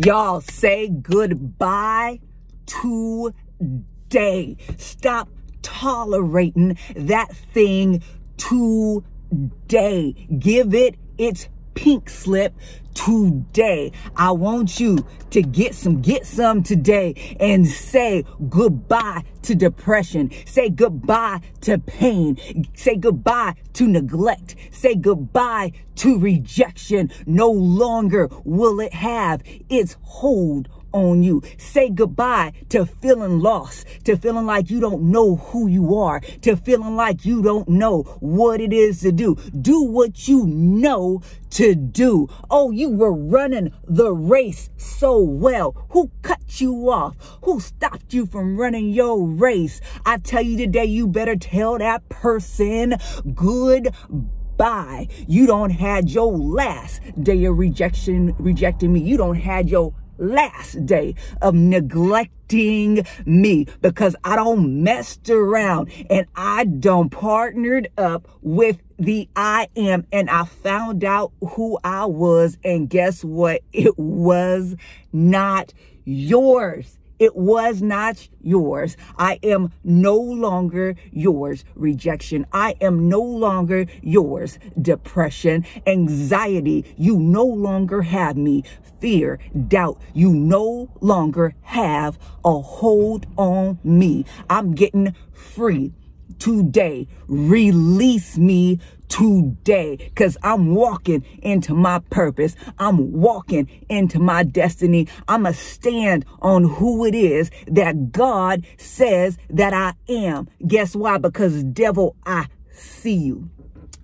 Y'all say goodbye today. Stop tolerating that thing today. Give it its pink slip today. I want you to get some, get some today and say goodbye to depression. Say goodbye to pain. Say goodbye to neglect. Say goodbye to rejection. No longer will it have its hold on you. Say goodbye to feeling lost, to feeling like you don't know who you are, to feeling like you don't know what it is to do. Do what you know to do. Oh, you were running the race so well. Who cut you off? Who stopped you from running your race? I tell you today, you better tell that person goodbye. You don't had your last day of rejection, rejecting me. You don't had your last day of neglecting me because I don't messed around and I don't partnered up with the I am and I found out who I was and guess what? It was not yours. It was not yours. I am no longer yours. Rejection. I am no longer yours. Depression, anxiety. You no longer have me. Fear, doubt. You no longer have a hold on me. I'm getting free today. Release me today because I'm walking into my purpose. I'm walking into my destiny. I'm a stand on who it is that God says that I am. Guess why? Because devil, I see you.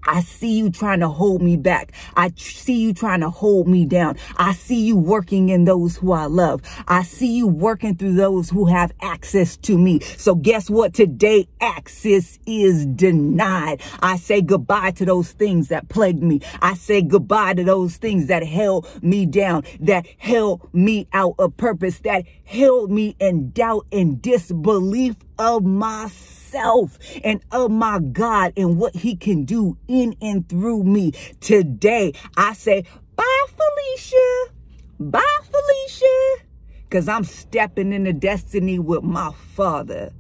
I see you trying to hold me back. I see you trying to hold me down. I see you working in those who I love. I see you working through those who have access to me. So guess what? Today, access is denied. I say goodbye to those things that plagued me. I say goodbye to those things that held me down, that held me out of purpose, that held me in doubt and disbelief of myself and of my God and what he can do in and through me. Today, I say, bye, Felicia. Bye, Felicia. Because I'm stepping into destiny with my father.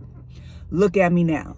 Look at me now.